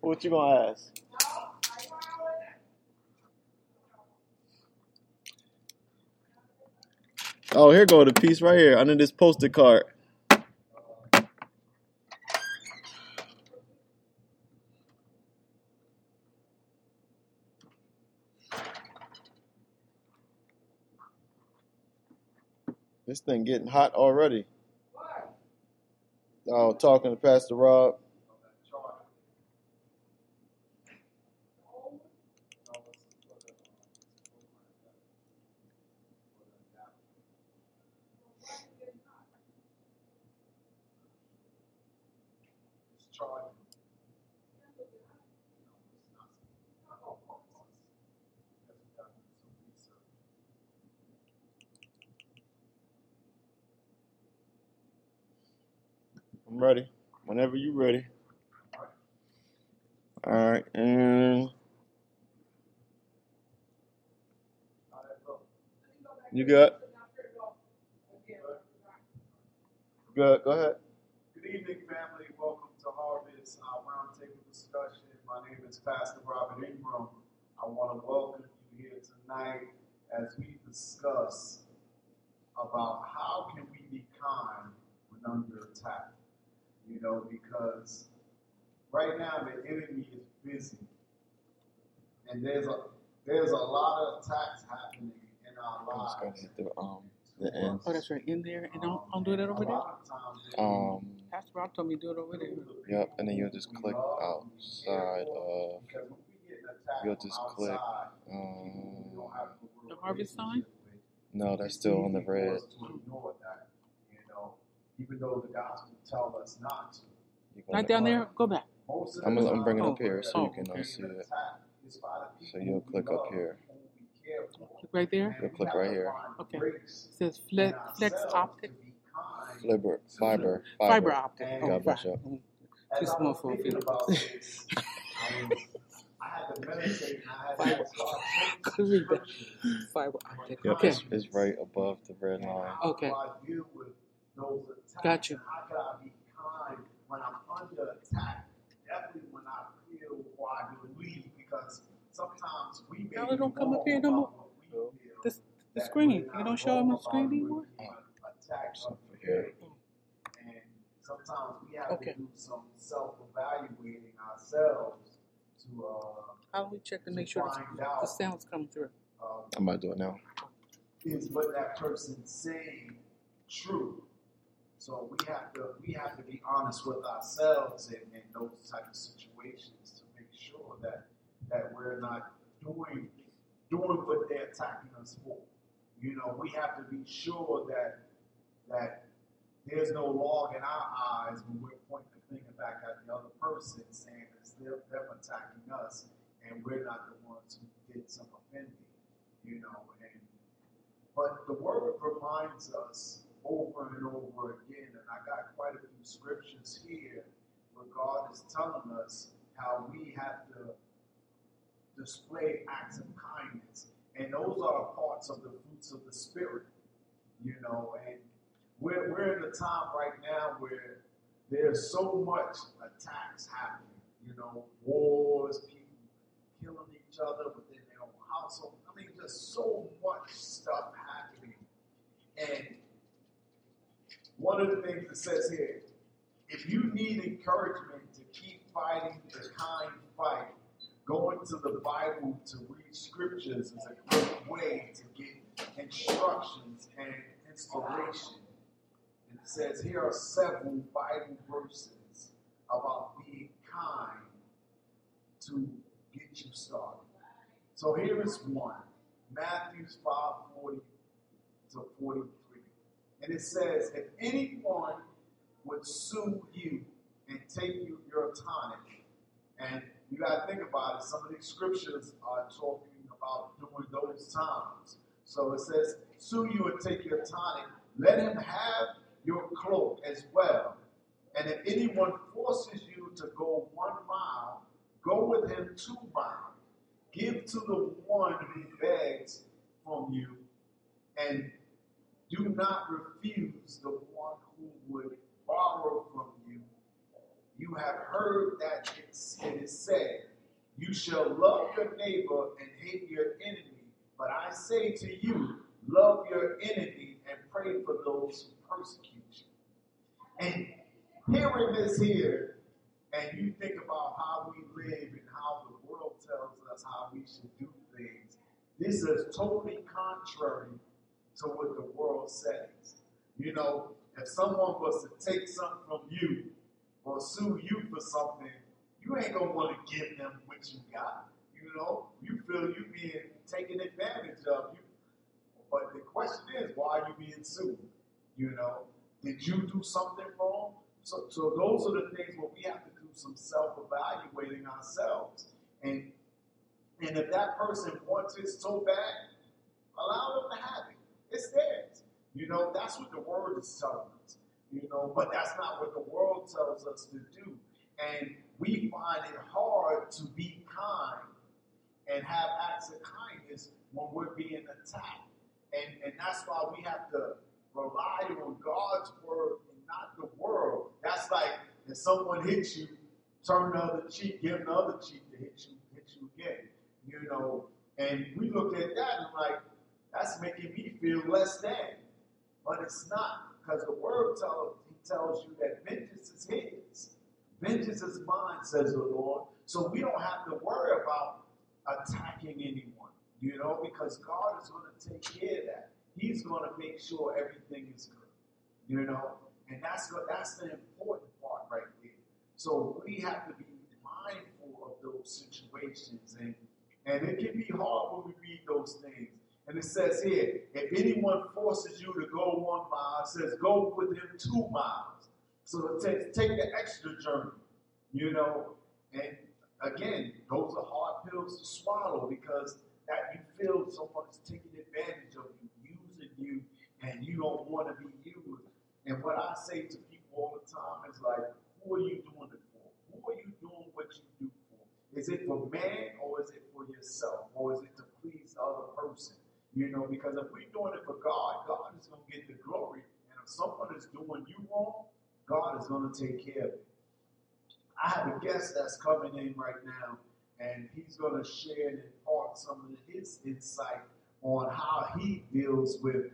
what you gonna ask? Oh, here go the piece right here under this poster card. This thing getting hot already. Oh, talking to Pastor Rob. Ready. Whenever you're ready. All right, and you good? Good. Go ahead. Good evening, family. Welcome to Harvest uh, Roundtable Discussion. My name is Pastor Robert Ingram. I want to welcome you here tonight as we discuss about how can we be kind when under attack. You know, because right now the enemy is busy, and there's a there's a lot of attacks happening in our I'm just gonna hit the um the ends. Oh, that's right, in there, and don't, don't do that over there? lot of times the enemy Um. Pastor Rob told me to do it over there. Yep. And then you'll just click outside of. Because when we get an attack You'll just click. Um. we don't have a real The harvest sign? relationship with. No, that's still on the It's easy for red. us to ignore that, you know, even though the gospel tell us not to. Right down there, go back. I'm gonna, I'm bringing it up here so you can uh, see it. attacked, it's by the So you'll click up here. who we care for. Click right there. You'll click right here. Okay. It says flex, flex optic, to be kind Fiber, fiber, fiber fiber. optic. And- Oh, God bless you. As Too small for a thinking feeling. about this, I, was, I had to meditate and I had Fiber. to start Could taking read that. scriptures. Fiber optic. Yep, Okay. it's, it's right above the red line. Okay. Do I deal with those attacks? Got you. And how can I be kind when I'm under attack? Definitely when I feel or I believe, because sometimes we may Y'all be don't come up here no more. what. This, the screen. You don't show them wrong the screen anymore? when being attacked Something here. And sometimes we have Okay. to do some self-evaluating ourselves to uh, How do we check to make sure find the, the sounds come through? I'm about to do it now. is what that person saying true. So we have to we have to be honest with ourselves in, in those type of situations to make sure that that we're not doing doing what they're attacking us for. You know, we have to be sure that that there's no log in our eyes when we're pointing the finger back at the other person saying them, them attacking us and we're not the ones who did some offending. You know, and but the word reminds us over and over again, and I got quite a few scriptures here where God is telling us how we have to display acts of kindness. And those are parts of the fruits of the Spirit, you know. And we're, we're in a time right now where there's so much attacks happening, you know, wars, people killing each other within their own household. I mean, just so much stuff happening. And one of the things that says here, if you need encouragement to keep fighting the kind fight, going to the Bible to read scriptures is a great way to get instructions and inspiration. And it says here are several Bible verses about being kind to get you started. So here is one Matthew 5 40 to 43. And it says, If anyone would sue you and take you your tunic, and you got to think about it, some of these scriptures are talking about during those times. So it says, Sue you and take your tunic, let him have your cloak as well. And if anyone forces you to go one mile, go with him two miles. Give to the one who begs from you, and do not refuse the one who would borrow from you. you have heard that it's, said, You shall love your neighbor and hate your enemy. But I say to you, love your enemy and pray for those who persecute you. And hearing this here, and you think about how we live and how the world tells us how we should do things, this is totally contrary to what the world says. You know, if someone was to take something from you or sue you for something, you ain't gonna want to give them what you got. You know, you feel you being taken advantage of. You, but the question is, why are you being sued? You know, did you do something wrong? So, so those are the things where we have to do some self-evaluating ourselves. And and if that person wants it so bad, allow them to have it. It's theirs. You know, that's what the world is telling us. You know, but that's not what the world tells us to do. And we find it hard to be kind and have acts of kindness when we're being attacked. And, and that's why we have to rely on God's word and not the world. That's like if someone hits you, turn the other cheek, give the other cheek to hit you, hit you again. You know, and we look at that and like, that's making me feel less than. But it's not, because the word tell, he tells you that vengeance is his. Vengeance is mine, says the Lord. So we don't have to worry about attacking anyone, you know, because God is going to take care of that. He's going to make sure everything is good, you know, and that's what that's the important part right there. So we have to be mindful of those situations, and and it can be hard when we read those things. And it says here, if anyone forces you to go one mile, it says go with him two miles. So take, take the extra journey, you know. And again, those are hard pills to swallow because that you feel someone is taking advantage of you, using you, and you don't want to be used. And what I say to people all the time is like, who are you doing it for? Who are you doing what you do for? Is it for man or is it for yourself? Or is it to please the other person? You know, because if we're doing it for God, God is going to get the glory. And if someone is doing you wrong, God is going to take care of it. I have a guest that's coming in right now, and he's going to share and impart some of his insight on how he deals with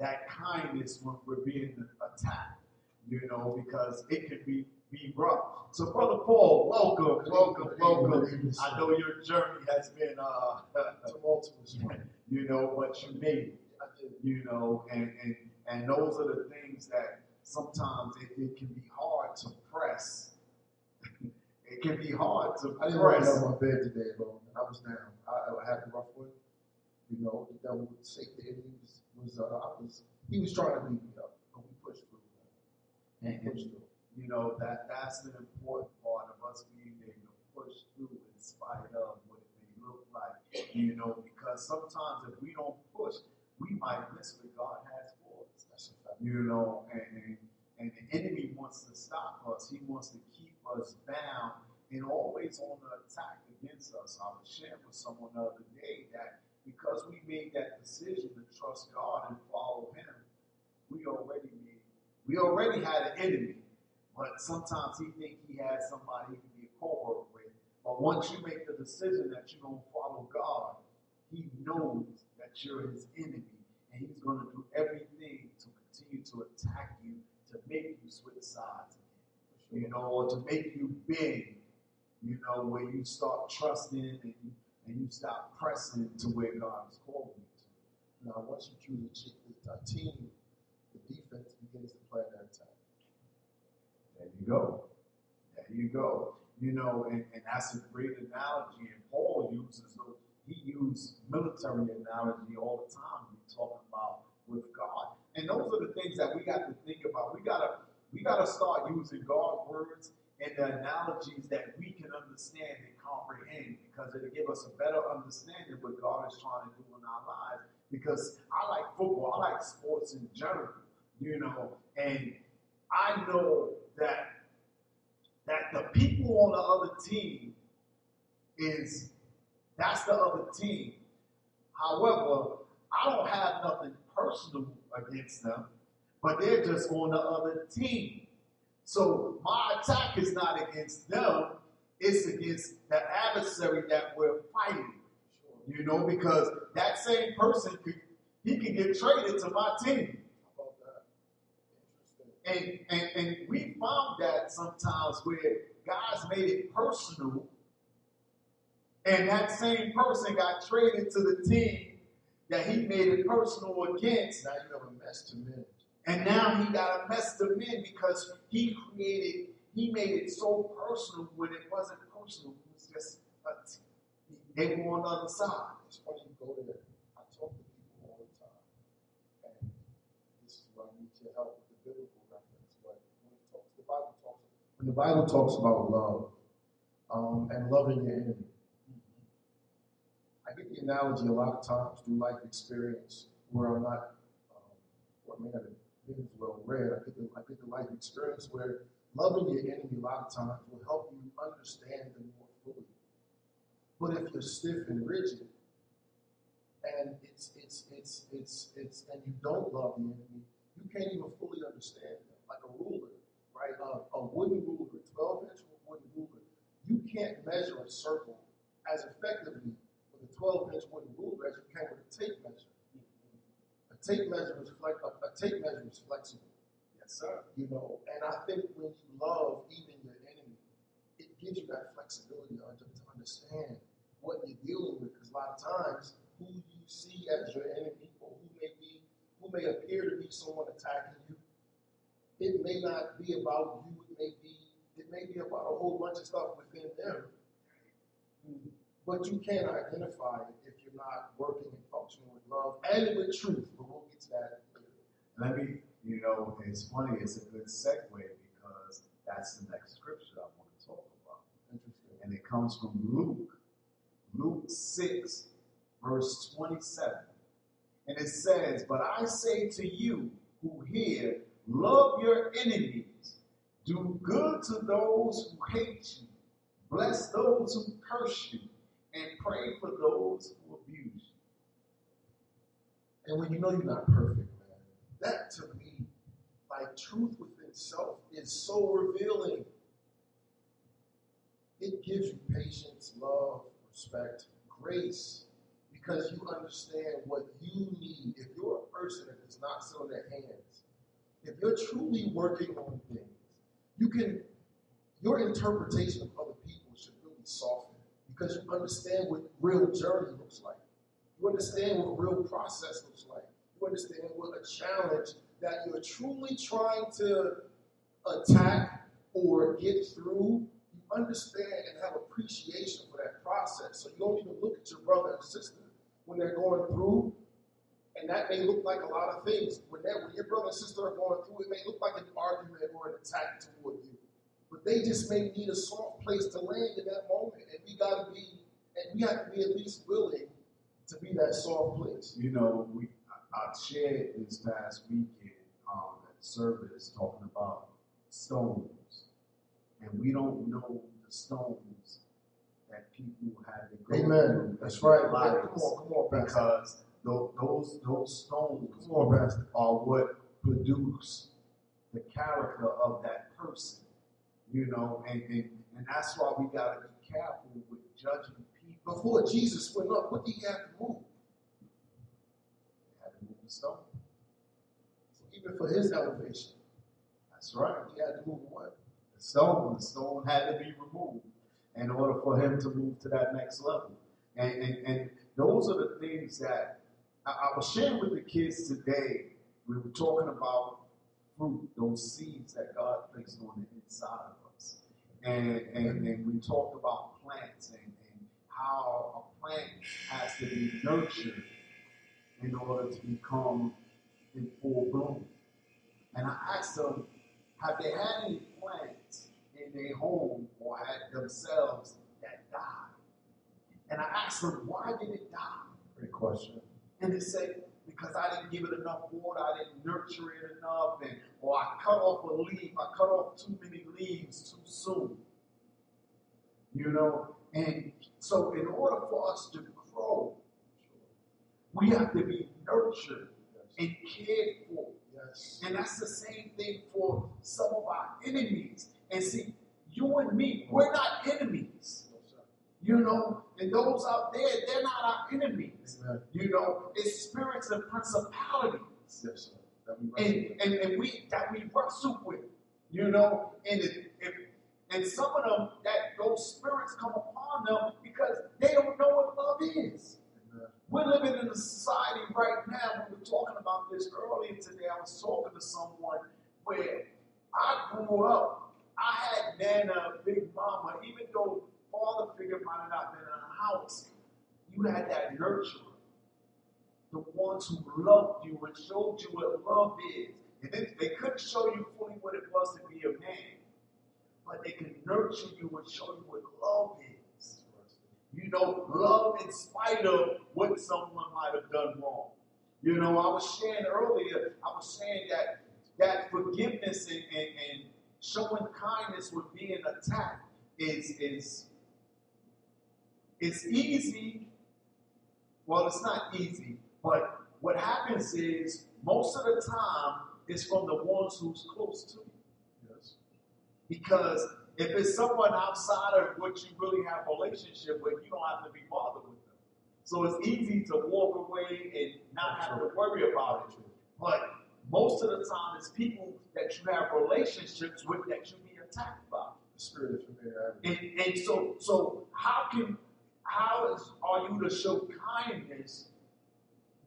that kindness when we're being attacked, you know, because it can be, be rough. So, Brother Paul, welcome, welcome, welcome. I know your journey has been uh, tumultuous, you know, what you made you know, and, and, and those are the things that sometimes it, it can be hard to press. it can be hard to I didn't write press. on my bed today, bro. I was down. I, I had the rough one. You know, the devil would say the enemy was, was uh, I was he was trying to beat me up, but we pushed through. Man. And, pushed through. you know that that's an important part of us being able to push through in spite of what it may look like. You know, because sometimes if we don't push, we might miss what God has for us. That's a fact. You know, and, and the enemy wants to stop us. He wants to keep us bound and always on the attack against us. I was sharing with someone the other day that because we made that decision to trust God and follow Him, we already made, we already had an enemy. But sometimes he think he has somebody he can be a co-worker with. But once you make decision that you're gonna follow God, He knows that you're His enemy, and He's gonna do everything to continue to attack you, to make you switch sides again, you know, or to make you big, you know, where you start trusting and you, and you stop pressing to where God is calling you to. Now, once you choose a, team, the defense begins to play their attack. There you go. There you go. You know, and, and that's a great analogy. And Paul uses those, he used military analogy all the time when talking about with God. And those are the things that we got to think about. We gotta we gotta start using God's words and the analogies that we can understand and comprehend because it'll give us a better understanding of what God is trying to do in our lives. Because I like football, I like sports in general, you know, and I know that that the people on the other team is that's the other team. However, I don't have nothing personal against them, but they're just on the other team. So my attack is not against them, it's against the adversary that we're fighting. You know, because that same person could he could get traded to my team. How about that? Interesting. And, and and we found that sometimes where God's made it personal, and that same person got traded to the team that he made it personal against, Now you have a mess to mend. and now he got a mess to in because he created, he made it so personal when it wasn't personal. It was just a they were on the other side. It's funny you go there. I talk to people all the time, and this is where I need your help with the biblical reference. But when it talks, the Bible talks, when the Bible talks about love um, and loving your enemy, I get the analogy a lot of times through life experience where I'm not, um, may not have been as well read. I get the I get the life experience where loving your enemy a lot of times will help you understand them more fully. But if you're stiff and rigid, and it's it's it's it's it's and you don't love the enemy, you can't even fully understand them. Like a ruler, right? A, a wooden ruler, a 12 inch wooden ruler, you can't measure a circle as effectively with a 12 inch wooden ruler as you can with a tape measure. A tape measure is flex, a, a tape measure is flexible. Yes, sir. You know, and I think when you love even your enemy, it gives you that flexibility to, to understand what you're dealing with. Because a lot of times, who you see as your enemy, or who may be, who may appear to be someone attacking you, it may not be about you. It may be, it may be about a whole bunch of stuff within them. But you can't identify it if you're not working and functioning with love and with truth. But we'll get to that later. Let me, you know, it's funny, it's a good segue because that's the next scripture I want to talk about. Interesting. And it comes from Luke, Luke 6, verse 27. And it says, But I say to you who hear, love your enemies, do good to those who hate you, bless those who curse you, and pray for those who abuse And when you know you're not perfect, man, that to me, like truth within self, is so revealing. It gives you patience, love, respect, grace, because you understand what you need. If you're a person that does not sit on their hands, if you're truly working on things, you can, your interpretation of other people should really soften because you understand what real journey looks like. You understand what real process looks like. You understand what a challenge that you're truly trying to attack or get through. You understand and have appreciation for that process. So you don't even look at your brother and sister when they're going through. And that may look like a lot of things. When, that, when your brother and sister are going through, it may look like an argument or an attack toward you. But they just may need a soft place to land in that moment. And we gotta be, and we have to be at least willing to be that soft place. You know, we I I shared this past weekend um, at service talking about stones, and we don't know the stones that people had to go Amen. through That's right. lives Come on, come on, Pastor. because those those stones Come are what produce the character of that person. You know, and, and, and that's why we gotta be careful with judging people. Before Jesus went up, what did he have to move? He had to move the stone. So even for his elevation, That's right. he had to move what? The stone, the stone had to be removed in order for him to move to that next level. And, and, and those are the things that I, was sharing with the kids today. We were talking about fruit, those seeds that God placed on the inside of us. And, and, and we talked about plants and, and how a plant has to be nurtured in order to become in full bloom. And I asked them, have they had any plants in their home or had themselves that died? And I asked them, why did it die? Great question. And they say, because I didn't give it enough water, I didn't nurture it enough, and or I cut off a leaf, I cut off too many leaves too soon. You know, and so in order for us to grow, we have to be nurtured and cared for. Yes. And that's the same thing for some of our enemies. And see, you and me, we're not enemies. You know, and those out there, they're not our enemies. Amen. You know, it's spirits and principalities. Yes, sir. That we wrestle And, and, and we that we wrestle with. You know, and if, if and some of them that those spirits come upon them because they don't know what love is. Amen. We're living in a society right now. We were talking about this earlier today. I was talking to someone where I grew up. I had Nana, Big Mama, even though father figure might have not been in the house. You had that nurturer, the ones who loved you and showed you what love is. And then they couldn't show you fully what it was to be a man, but they can nurture you and show you what love is. You know, love in spite of what someone might have done wrong. You know, I was sharing earlier, I was saying that that forgiveness and, and, and showing kindness with being attacked is is it's easy. Well, it's not easy, but what happens is most of the time it's from the ones who's close to you. Yes. Because if it's someone outside of what you really have a relationship with, you don't have to be bothered with them. So it's easy to walk away and not have to worry about it. But most of the time, it's people that you have relationships with that you be attacked by. The spirit of familiarity. And, and so, so how can how is are you to show kindness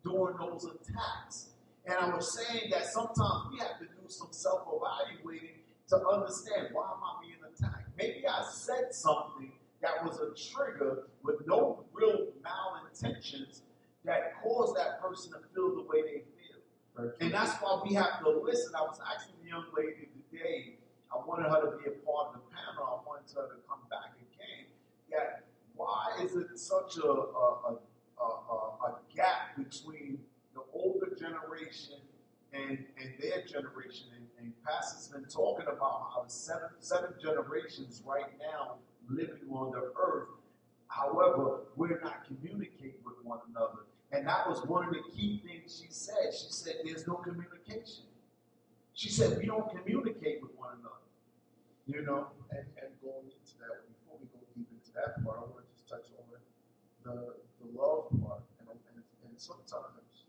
during those attacks? And I was saying that sometimes we have to do some self-evaluating to understand why am I being attacked? Maybe I said something that was a trigger with no real malintentions that caused that person to feel the way they feel. True. And that's why we have to listen. I was asking the young lady today, I wanted her to be a part of the panel. I wanted her to come back again. That why is it such a, a, a, a, gap between the older generation and, and their generation? And, and Pastor's been talking about how the seven, seven generations right now living on the earth. However, we're not communicating with one another. And that was one of the key things she said. She said, There's no communication. She said, We don't communicate with one another. You know? And, and going into that, before we go deep into that part, I want to just touch on the, the love part. And, and, and sometimes,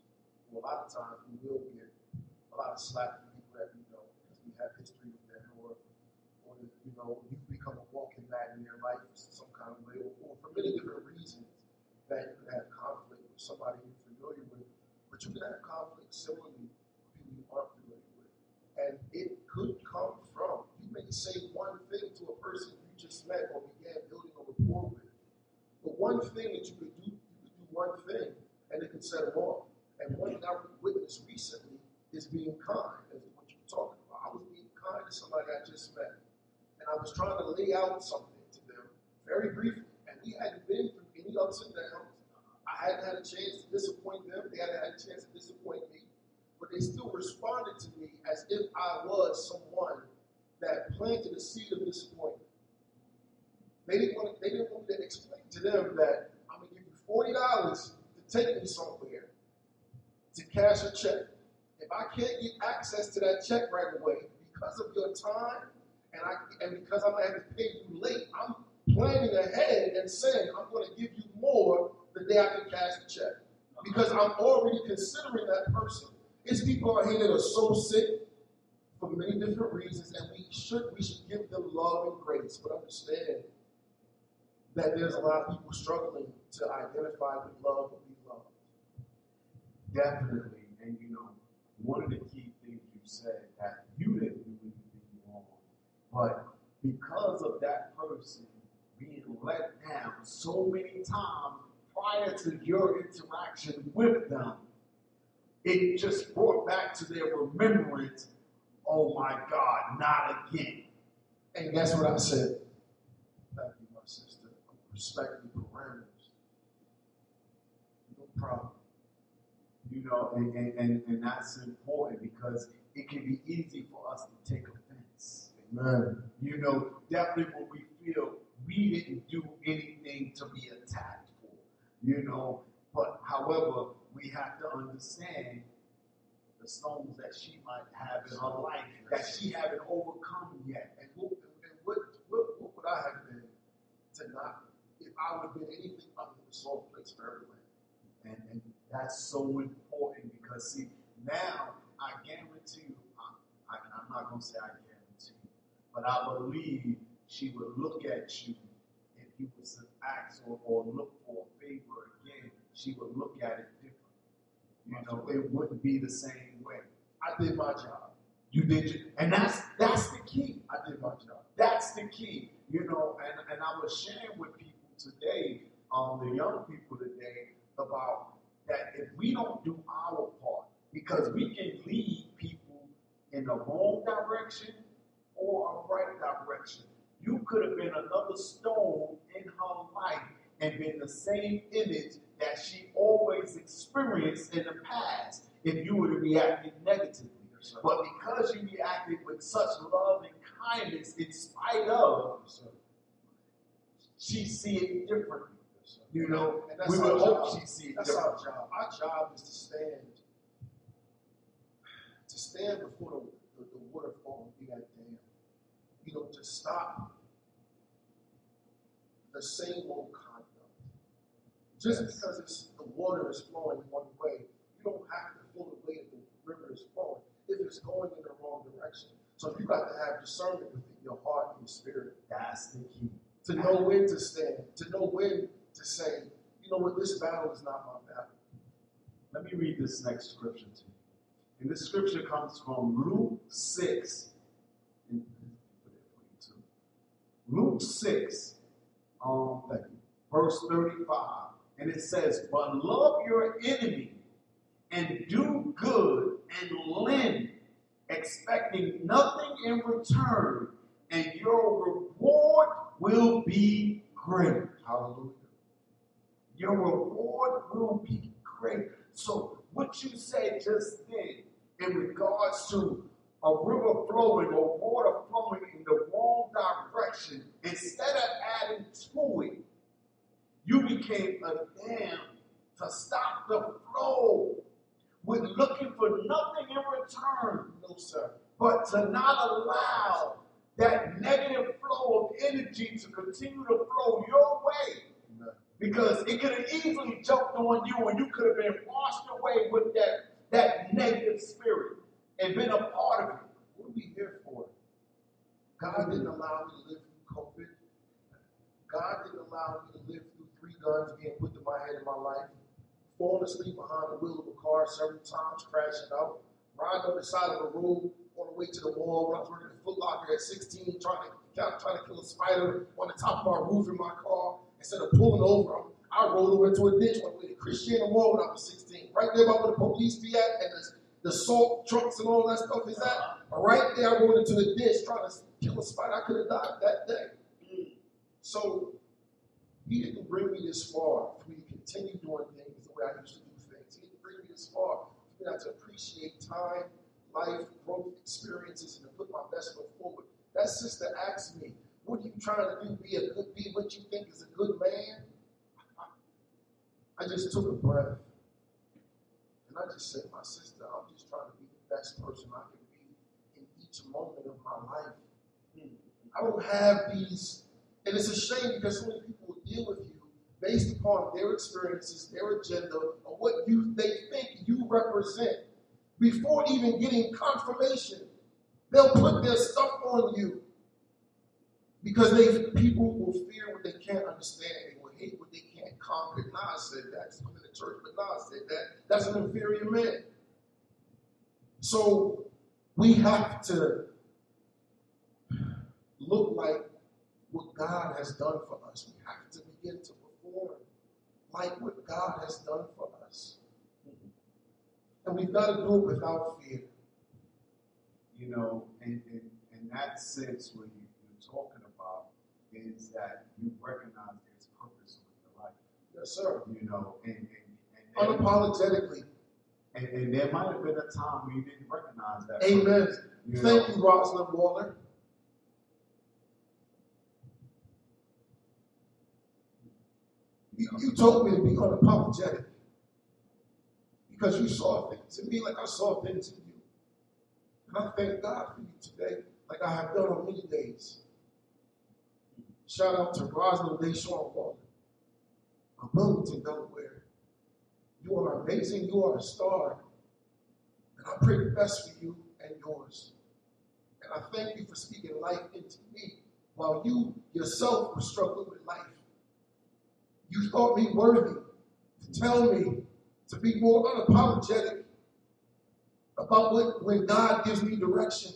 well, a lot of times, we will get a lot of slack from people that we know because we have history with them, or, or you know, you become a walking mat in their life some kind of way, or, or for many different reasons that you can have conflict with somebody you're familiar with, but you can have conflict similarly with people you aren't familiar with. And it could come from, you may say one thing to a person you just met or began building a rapport with. But one thing that you could do, you could do one thing and it could set them off. And one thing I witnessed recently is being kind, as what you were talking about. I was being kind to somebody I just met. And I was trying to lay out something to them very briefly. And we hadn't been through any ups and downs. I hadn't had a chance to disappoint them. They hadn't had a chance to disappoint me. But they still responded to me as if I was someone that planted a seed of disappointment. They didn't want, they didn't want to explain to them that I'm gonna give you forty dollars to take me somewhere to cash a check. If I can't get access to that check right away because of your time and I and because I'm gonna have to pay you late, I'm planning ahead and saying I'm gonna give you more the day I can cash the check. Because I'm already considering that person. It's people out here that are so sick for many different reasons, and we should we should give them love and grace, but understand that there's a lot of people struggling to identify with love and be loved. Definitely. And you know, one of the key things you said that you didn't do anything wrong, but because of that person being let down so many times prior to your interaction with them, it just brought back to their remembrance, oh my God, not again. And that's what I said. Thank you, my sister. Respect the parameters. No problem. You know, and, and, and, and that's important because it can be easy for us to take offense. Amen. You know, definitely when we feel we didn't do anything to be attacked for. You know, but however, we have to understand the stones that she might have in her life that she haven't overcome yet. And what, and what, what, what would I have been to not, I would have been anything other the sole place for everyone? And, and that's so important because, see, now I guarantee you, I, I, I'm not going to say I guarantee you, but I believe she would look at you if you was to ask or, or look for a favor again, she would look at it different. You know, it wouldn't be the same way. I did my job. You did, your, and that's that's the key. I did my job. That's the key, you know. And, and I was sharing with people today, um, the young people today, about that if we don't do our part, because we can lead people in the wrong direction or a right direction. You could have been another stone in her life and been the same image that she always experienced in the past if you would have reacted negatively. But because you reacted with such love and kindness in spite of, she see it differently. You know, And that's we would hope job. she see it That's differently. our job. Our job is to stand, to stand before the, the, the waterfall and be that dam. You know, to stop the same old conduct. Just Yes. because it's the water is flowing one way, you don't have to flow the way that the river is flowing if it's going in the wrong direction. So you got to have discernment within your heart and your spirit That's the key. To know when to stand, to know when to say, you know what, this battle is not my battle. Let me read this next scripture to you. And this scripture comes from Luke 6. And put it for you too. Luke 6, um, verse 35. And it says, But love your enemy and do good and lend, expecting nothing in return, and your reward will be great. Hallelujah. Your reward will be great. So, what you said just then, in regards to a river flowing or water flowing in the wrong direction, instead of adding to it, you became a dam to stop the flow with looking for nothing in return No, sir. but to not allow that negative flow of energy to continue to flow your way. Amen. Because it could have easily jumped on you and you could have been washed away with that, that negative spirit and been a part of it. What are we here for? God didn't allow me to live through COVID. God didn't allow me to live through three guns being put to my head in my life, falling asleep behind the wheel of a car several times, crashing out, riding on the side of the road on the way to the mall when I was working at Foot Locker at 16, trying to trying to kill a spider on the top of my roof in my car. Instead of pulling over, I rolled over into a ditch on the way to Christiana Mall when I was 16. Right there by where the police be at and the, the salt trucks and all that stuff is at. Right there, I rolled into the ditch trying to kill a spider. I could have died that day. So he didn't bring me this far for me to continue doing things the way I used to do things. He didn't bring me this far for me not to appreciate time, life, growth, experiences, and to put my best foot forward. That sister asked me, "What are you trying to do? Be a good, be what you think is a good man?" I just took a breath and I just said, "My sister, I'm just trying to be the best person I can be in each moment of my life." I don't have these, and it's a shame because so many people deal with you based upon their experiences, their agenda, or what you they think you represent. Before even getting confirmation, they'll put their stuff on you because they people will fear what they can't understand. They will hate what they can't conquer. Nas said that. I'm in the church, but Nas said that. That's an inferior man. So we have to look like what God has done for us. We have to begin to perform like what God has done for us. And we've got to do it without fear. You know, and in, that sense, what you, you're talking about is that you recognize there's purpose in your life. Yes, sir. You know, and, and, and, Unapologetically. And, and there might have been a time where you didn't recognize that. Amen. You Thank know? you, Rosalind Waller. You, you told me to be unapologetic. Because you saw things in me like I saw things in you. And I thank God for you today, like I have done on many days. Shout out to Rosalind Deshawn Wallen of Wilmington, Delaware. You are amazing. You are a star. And I pray the best for you and yours. And I thank you for speaking life into me while you yourself were struggling with life. You thought me worthy to tell me to be more unapologetic about what, when God gives me direction.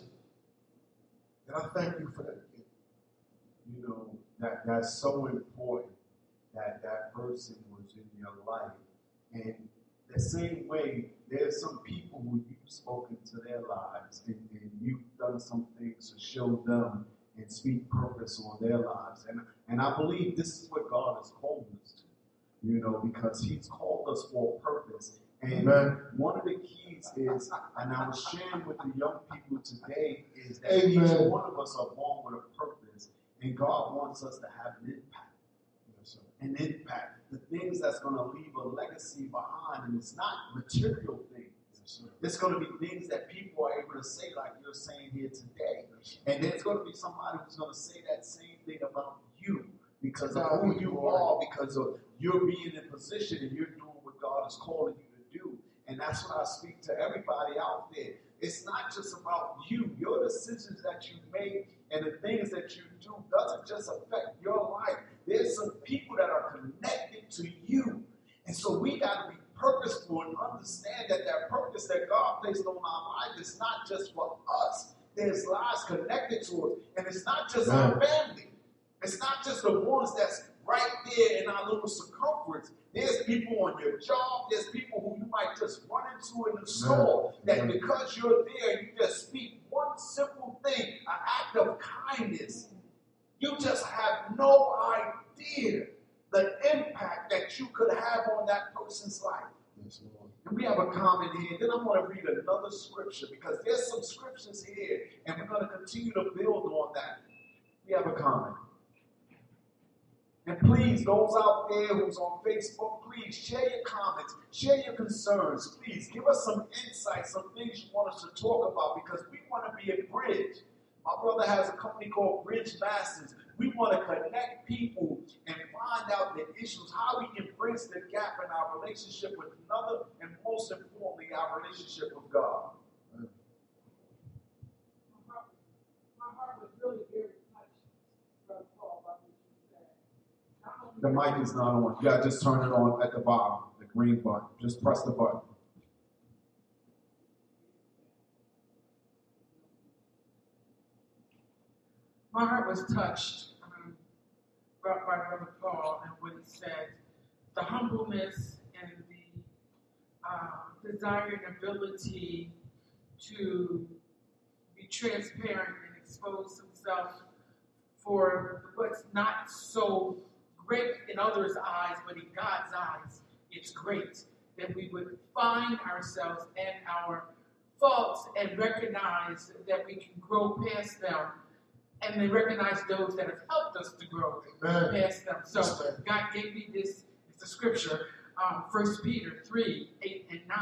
And I thank you for that. You know, that that's so important that that person was in your life. And the same way, there's some people who you've spoken to their lives and, and you've done some things to show them and speak purpose on their lives. And and I believe this is what God has called us. You know, because He's called us for a purpose. And Amen. one of the keys is, and I was sharing with the young people today, is that Amen. each one of us are born with a purpose, and God wants us to have an impact. Yes. An impact. The things that's going to leave a legacy behind, and it's not material things. Yes. It's going to be things that people are able to say, like you're saying here today. And there's going to be somebody who's going to say that same thing about you because of who you are, because of you're being in position and you're doing what God is calling you to do. And that's what I speak to everybody out there. It's not just about you. Your decisions that you make and the things that you do doesn't just affect your life. There's some people that are connected to you. And so we got to be purposeful and understand that that purpose that God placed on our life is not just for us. There's lives connected to us. And it's not just our family. It's not just the ones that's right there in our little circumference. There's people on your job. There's people who you might just run into in the store that because you're there, you just speak one simple thing, an act of kindness. You just have no idea the impact that you could have on that person's life. Yes, And we have a comment here. Then I'm going to read another scripture because there's some scriptures here, and we're going to continue to build on that. We have a comment. And please, those out there who's on Facebook, please share your comments, share your concerns. Please give us some insight, some things you want us to talk about because we want to be a bridge. My brother has a company called Bridge Masters. We want to connect people and find out the issues, how we can bridge the gap in our relationship with another, and most importantly, our relationship with God. My heart, my heart was really very touched, Brother Paul, by what you said. Not only The mic is not on. To just turn it on at the bottom, the green button. Just press the button. My heart was touched um, by, by Brother Paul and what he said. The humbleness and the uh, desire and ability to be transparent and expose himself for what's not so great in others' eyes, but in God's eyes, it's great that we would find ourselves and our faults and recognize that we can grow past them and then recognize those that have helped us to grow Amen. past them. So. God gave me this, it's the scripture, um, 1 Peter 3, 8 and 9.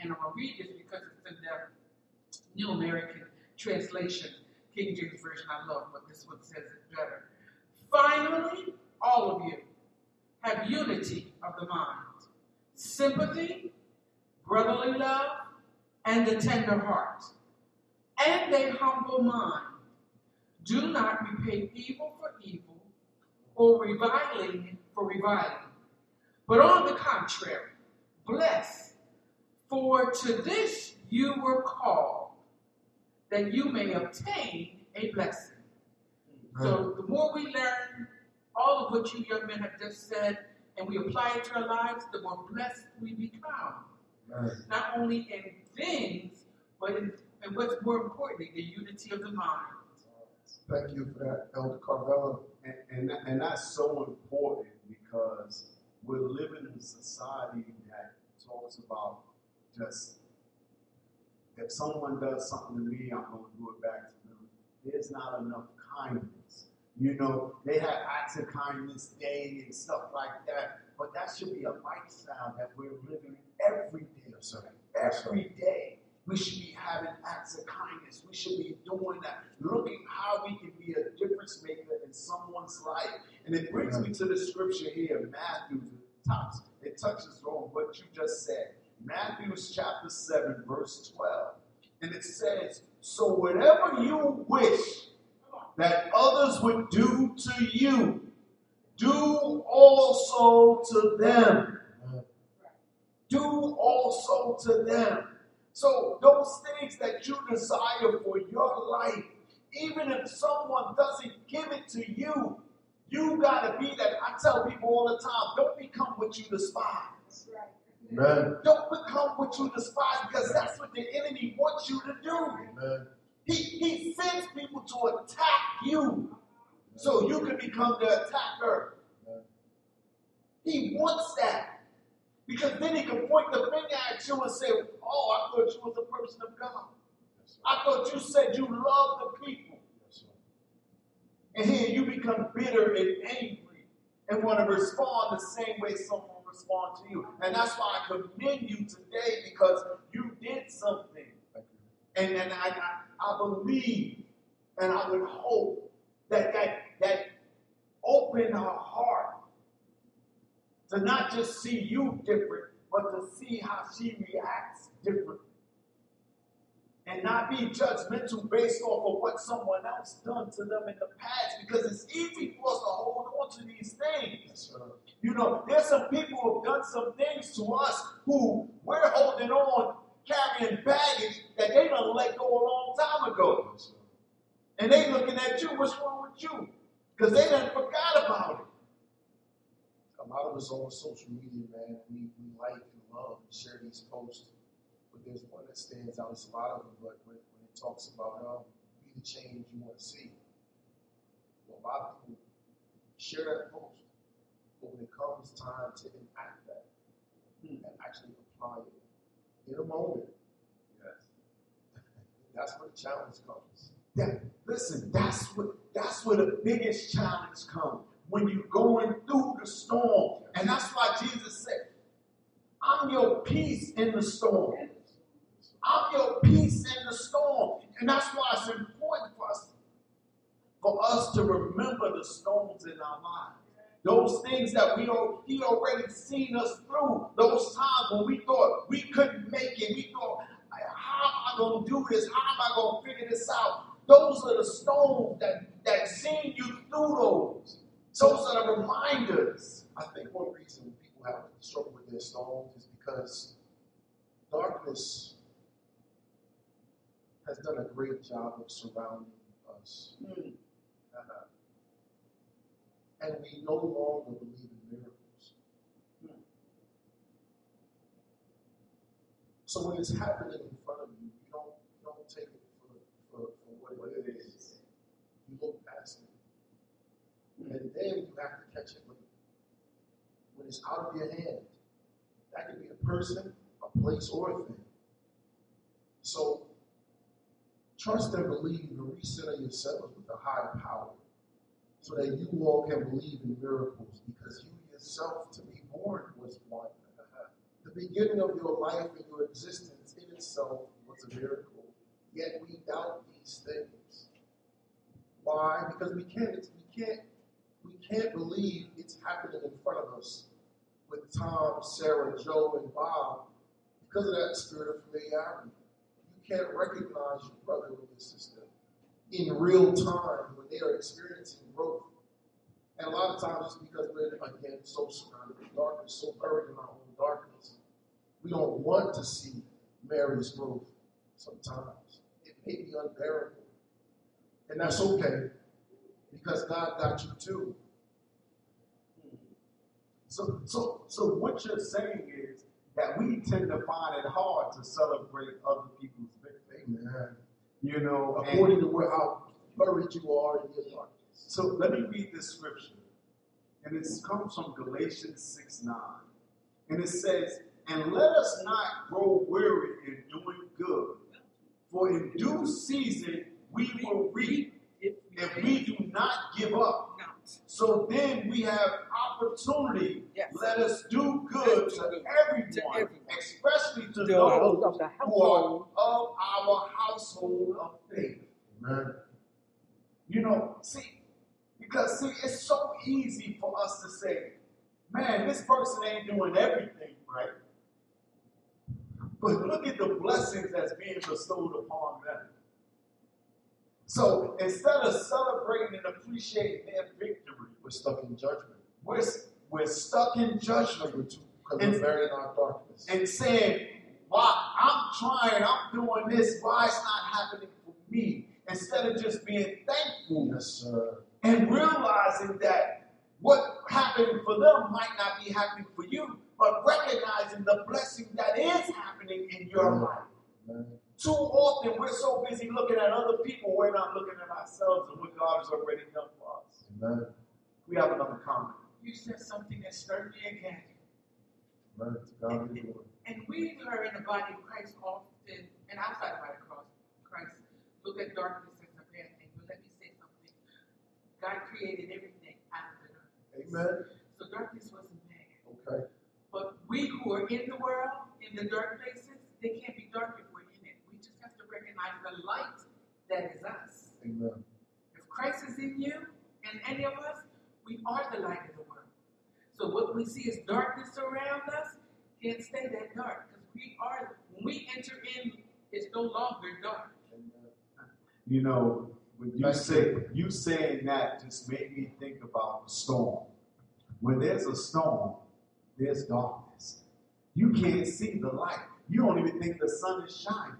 And I'm going to read this because it's in the New American Translation. King James Version I love, but this one says it better. Finally, all of you have unity of the mind, sympathy, brotherly love, and a tender heart, and a humble mind. Do not repay evil for evil or reviling for reviling, but on the contrary, bless, for to this you were called, that you may obtain a blessing. So the more we learn all of what you young men have just said, and we apply it to our lives, the more blessed we become. Amen. Not only in things, but in, in what's more importantly, the unity of the mind. Thank you for that, Elder Carvella. And, and, and that's so important because we're living in a society that talks about just if someone does something to me, I'm going to do it back to them. There's not enough kindness. You know, they have acts of kindness day and stuff like that, but that should be a lifestyle that we're living every day. Yes, sir. Every day. We should be having acts of kindness. We should be doing that, looking how we can be a difference maker in someone's life. And it brings me to the scripture here, Matthew, touches, it touches on what you just said. Matthew chapter 7, verse 12. And it says, So whatever you wish that others would do to you, do also to them. Do also to them. So those things that you desire for your life, even if someone doesn't give it to you, you gotta be that. I tell people all the time, don't become what you despise. Amen. Don't become what you despise because that's what the enemy wants you to do. Amen. He, he sends people to attack you so you can become the attacker. He wants that. Because then he can point the finger at you and say, Oh, I thought you was a person of God. I thought you said you love the people. And here you become bitter and angry and want to respond the same way someone responds to you. And that's why I commend you today because you did something. And, and I, I, I believe and I would hope that that that open her heart to not just see you different, but to see how she reacts different. And not be judgmental based off of what someone else done to them in the past because it's easy for us to hold on to these things. You know, there's some people who have done some things to us who we're holding on, carrying baggage that they done let go a long time ago. And they looking at you, what's wrong with you? Because they done forgot about it. A lot of us on social media, man, we, we like and love and share these posts. But there's one that stands out. It's a lot of them, but when, when it talks about um, be the change you want to see, well, a lot of people share that post. But when it comes time to enact that and actually apply it in a moment, yes. that's where the challenge comes. That, listen, that's what that's where the biggest challenge comes. When you're going through the storm. And that's why Jesus said, I'm your peace in the storm. I'm your peace in the storm. And that's why it's important for us, for us to remember the storms in our lives. Those things that we he already seen us through. Those times when we thought we couldn't make it. We thought, how am I going to do this? How am I going to figure this out? Those are the stones that, that seen you through those. Those are the reminders. I think one reason people have struggle with their stones is because darkness has done a great job of surrounding us. Uh, and we no longer believe in miracles. So when it's happening in front of you, you don't, you don't take it what it is. You look past it. And then you have to catch it when, when it's out of your hand. That could be a person, a place, or a thing. So trust and believe and recenter yourselves with a higher power so that you all can believe in miracles because you yourself to be born was one. The beginning of your life and your existence in itself was a miracle. Yet we doubt these things. Why? Because we can't we can't we can't believe it's happening in front of us with Tom, Sarah, Joe, and Bob because of that spirit of familiarity. You can't recognize your brother or your sister in real time when they are experiencing growth. And a lot of times it's because we're, again, so surrounded with darkness, so buried in our own darkness. We don't want to see Mary's growth sometimes. May be unbearable. And that's okay because God got you too. So, so, so what you're saying is that we tend to find it hard to celebrate other people's victory. Amen. You know, According to where, how buried you are in your darkness. So let me read this scripture. And it comes from Galatians 6 9. And it says, And let us not grow weary in doing good, for in due season we will reap If we do not give up. So then we have opportunity. Yes. Let us do good to good everyone, to everyone. especially to The those of the who are of our household of faith. Amen. You know, see, because see, it's so easy for us to say, man, this person ain't doing everything right. But look at the blessings that's being bestowed upon them. So instead of celebrating and appreciating their victory, We're stuck in judgment. we're, we're stuck in judgment because we're buried in our darkness. and saying, why I'm trying, I'm doing this, why it's not happening for me? Instead of just being thankful Yes, and realizing that what happened for them might not be happening for you, but recognizing the blessing that is happening in your life. Too often we're so busy looking at other people, we're not looking at ourselves and what God has already done for us. Amen. We have another comment. You said something that stirred me again. Amen. To God be the glory. And we are in the body of Christ often, and outside of the body of Christ, Christ, look at darkness as a bad thing. But let me say something. God created everything out of the darkness. Amen. So darkness wasn't bad. Okay. But we who are in the world, in the dark places, they can't be dark if we're in it. We just have to recognize the light that is us. Amen. If Christ is in you and any of us, we are the light of the world. So what we see as darkness around us can't stay that dark because we are. When we enter in, it's no longer dark. You know, when you say you saying that just made me think about the storm. When there's a storm, there's darkness. You can't see the light. You don't even think the sun is shining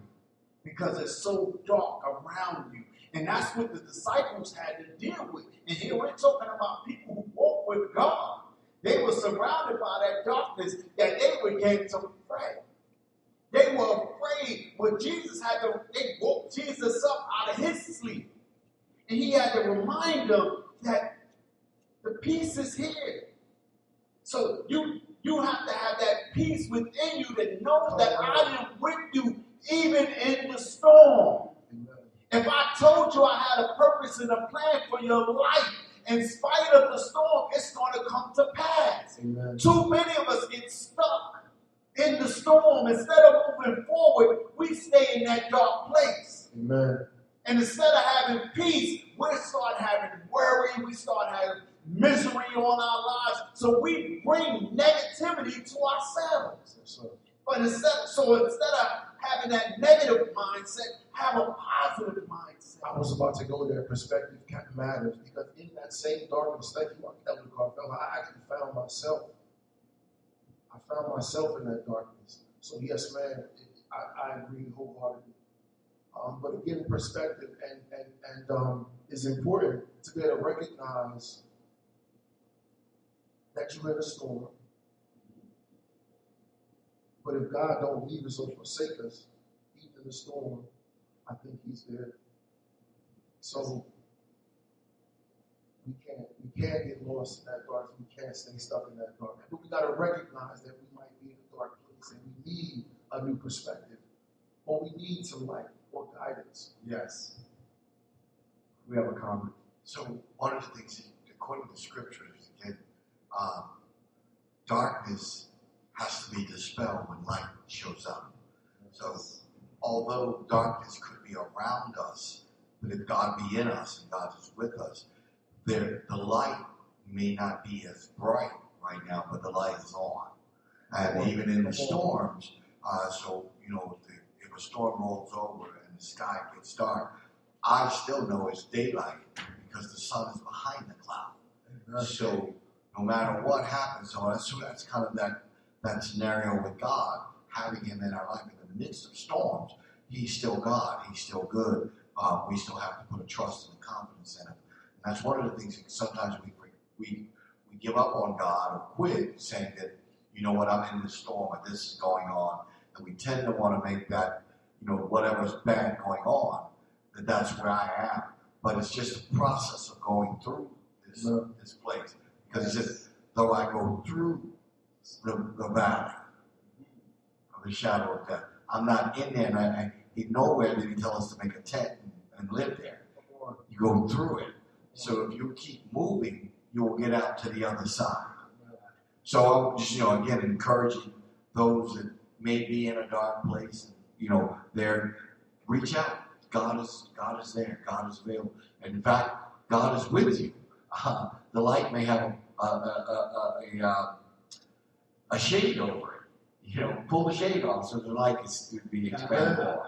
because it's so dark around you. And that's what the disciples had to deal with. And here we're talking about people who walk with God. They were surrounded by that darkness that they began to pray. They were afraid when Jesus had to, they woke Jesus up out of his sleep. And he had to remind them that the peace is here. So you you have to have that peace within you that knows that I am with you even in the storm. If I told you I had a purpose and a plan for your life, in spite of the storm, it's going to come to pass. Amen. Too many of us get stuck in the storm. Instead of moving forward, we stay in that dark place. Amen. And instead of having peace, we start having worry, we start having misery on our lives. So we bring negativity to ourselves. Yes. But instead, so instead of having that negative mindset, have a positive mindset. I was about to go there. Perspective matters because in that same darkness, thank you, Elder Carvel, I actually found myself. I found myself in that darkness. So yes, man, it, I, I agree wholeheartedly. Um, but again, perspective and and and um, is important to be able to recognize that you're in a storm. But if God don't leave us or forsake us, even in the storm, I think He's there. So we can't we can't get lost in that dark. We can't stay stuck in that dark. But we got to recognize that we might be in a dark place and we need a new perspective, or we need some light or guidance. Yes. We have a comment. So one of the things, according to scriptures, um, darkness has to be dispelled when light shows up. So although darkness could be around us, but if God be in us and God is with us, there the light may not be as bright right now, but the light is on. And even in the storms, uh, so you know, if, if a storm rolls over and the sky gets dark, I still know it's daylight because the sun is behind the cloud. So no matter what happens, so that's, so that's kind of that, that scenario with God, having Him in our life in the midst of storms. He's still God. He's still good. Um, we still have to put a trust and a confidence in Him. And that's one of the things that sometimes we we we give up on God or quit, saying that you know what I'm in this storm or this is going on, and we tend to want to make that you know whatever's bad going on that that's where I am. But it's just a process of going through this this place because he said, though I go through the, the valley of the shadow of death, I'm not in there. And I, I, he nowhere did he tell us to make a tent and, and live there. You go through it. So if you keep moving you will get out to the other side. So I'm just, you know, again, encouraging those that may be in a dark place, you know, there, reach out. God is God is there. God is available. And in fact, God is with you. Uh, the light may have a, a, a, a, a, uh, a shade over it. You know, pull the shade off so the light is be expanded.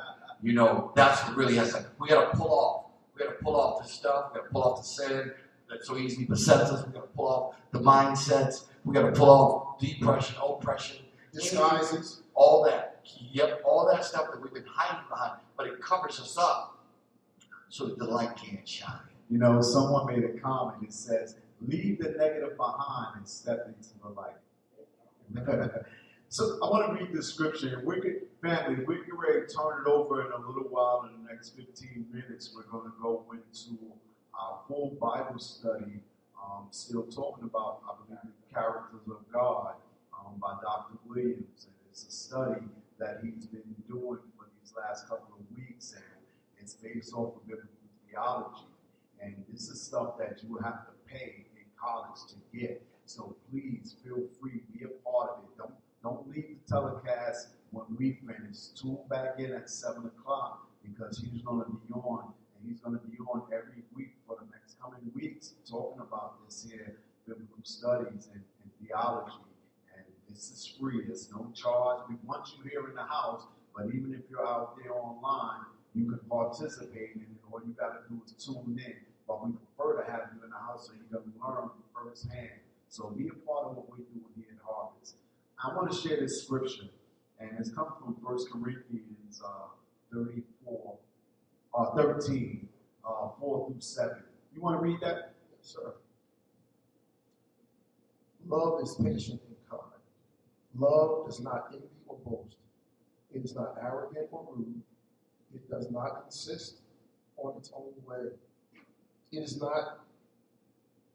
You know, that's what really has to. We got to pull off. We got to pull off the stuff. We got to pull off the sin that so easily besets us. We got to pull off the mindsets. We got to pull off depression, oppression, Disguises. all that. Yep, all that stuff that we've been hiding behind, but it covers us up so that the light can't shine. You know, someone made a comment. It says, "Leave the negative behind and step into the light." so I want to read this scripture. We're get, family. We're getting ready to turn it over in a little while. In the next 15 minutes, we're going to go into our full Bible study. Um, still talking about, I believe, the characters of God um, by Dr. Williams, and it's a study that he's been doing for these last couple of weeks, and it's based off of biblical theology. And this is stuff that you will have to pay college to get. So please feel free, be a part of it. Don't don't leave the telecast when we finish. Tune back in at seven o'clock because he's going to be on, and he's going to be on every week for the next coming weeks, talking about this here biblical studies and, and theology. And this is free. It's no charge. We want you here in the house, but even if you're out there online, you can participate and. All you got to do is tune in. But we prefer to have you in the house so you can learn from firsthand. So be a part of what we're doing here at Harvest. I want to share this scripture, and it's come from 1 Corinthians uh, 34, uh, 13, uh, 4 through 7. You want to read that? Yes, sir. Love is patient and kind. Love does not envy or boast. It is not arrogant or rude. It does not insist on its own way. It is not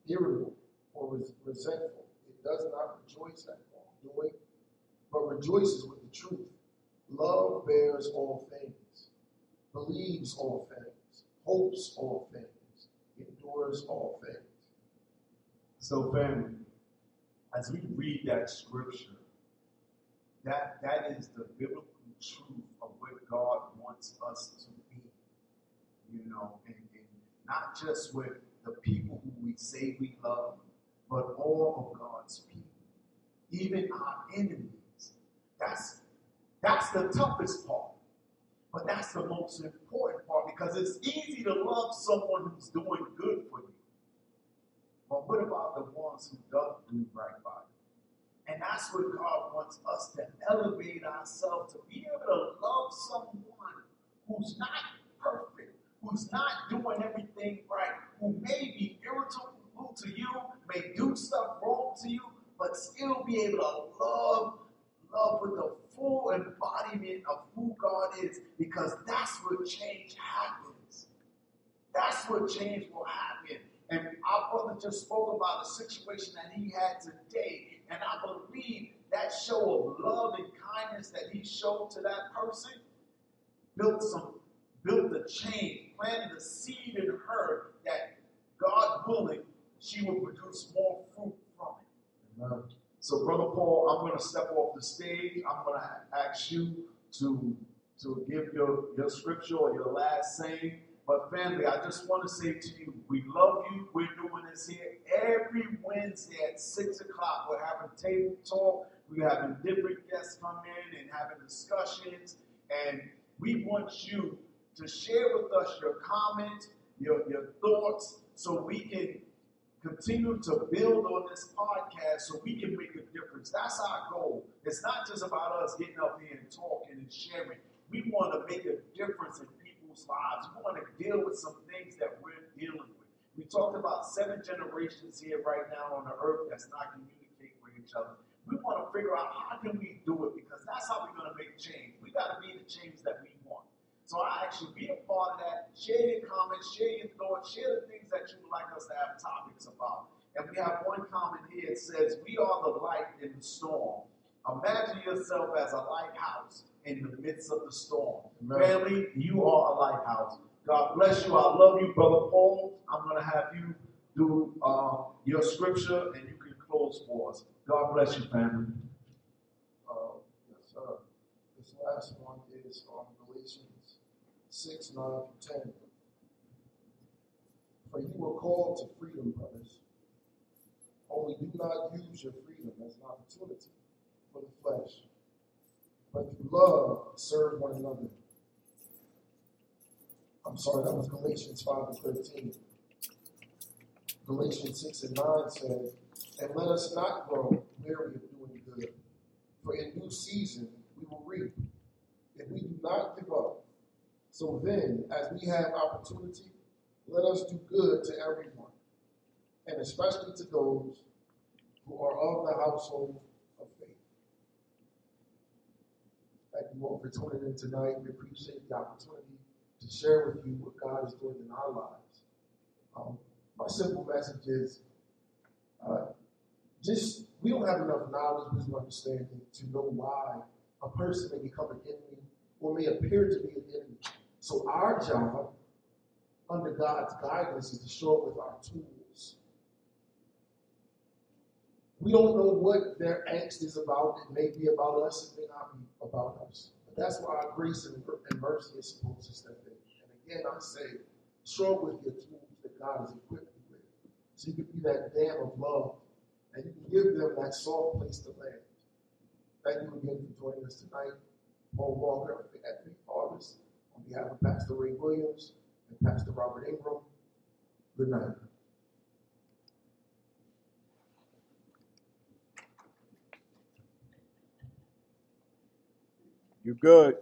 irritable or res- resentful. It does not rejoice at wrongdoing, but rejoices with the truth. Love bears all things, believes all things, hopes all things, endures all things. So, family, as we read that scripture, that that is the biblical truth of what God wants us to be. You know, and not just with the people who we say we love, but all of God's people, even our enemies. That's that's the toughest part. But that's the most important part because it's easy to love someone who's doing good for you. But what about the ones who don't do right by you? And that's what God wants us to elevate ourselves to be able to love someone who's not perfect, who's not doing everything right, who may be irritable to you, may do stuff wrong to you, but still be able to love, love with the full embodiment of who God is, because that's where change happens. That's where change will happen. And our brother just spoke about a situation that he had today. And I believe that show of love and kindness that he showed to that person built some, built the change, planted a seed in her that God willing, she will produce more fruit from it. Amen. So, Brother Paul, I'm going to step off the stage. I'm going to ask you to, to give your, your scripture or your last saying. But, family, I just want to say to you, we love you. We're doing this here every Wednesday at 6 o'clock. We're having table talk. We're having different guests come in and having discussions. And we want you to share with us your comments, your, your thoughts, so we can continue to build on this podcast so we can make a difference. That's our goal. It's not just about us getting up here and talking and sharing. We want to make a difference in people's lives. We want to deal with some things that we're dealing with. We talked about seven generations here right now on the earth that's not communicating with each other. We want to figure out how can we do it because that's how we're going to make change. We got to be the change that we. So I actually be a part of that. Share your comments, share your thoughts, share the things that you would like us to have topics about. And we have one comment here. It says, We are the light in the storm. Imagine yourself as a lighthouse in the midst of the storm. Amen. Family, you are a lighthouse. God bless you. I love you, Brother Paul. I'm going to have you do uh, your scripture and you can close for us. God bless you, family. Uh, yes, sir. This last one is from Galatians 6, 9 through 10. For you were called to freedom, brothers. Only do not use your freedom as an opportunity for the flesh, but through love serve one another. I'm sorry, that was Galatians 5 and 13. Galatians 6 and 9 says, And let us not grow weary of doing good, for in due season we will reap if we do not give up. So then, as we have opportunity, let us do good to everyone, and especially to those who are of the household of faith. Thank you all for tuning in tonight. We appreciate the opportunity to share with you what God is doing in our lives. Um, my simple message is uh, just we don't have enough knowledge, wisdom, understanding to know why a person may become an enemy or may appear to be an enemy. So our job, under God's guidance, is to show up with our tools. We don't know what their angst is about. It may be about us, it may not be about us. But that's why our grace and, and mercy is supposed to step in. And again, I say, show up with your tools that God has equipped you with. So you can be that dam of love and you can give them that soft place to land. Thank you again for joining us tonight. Paul Walker at Faith Harvest behalf of Pastor Ray Williams and Pastor Robert Ingram. Good night. You're good?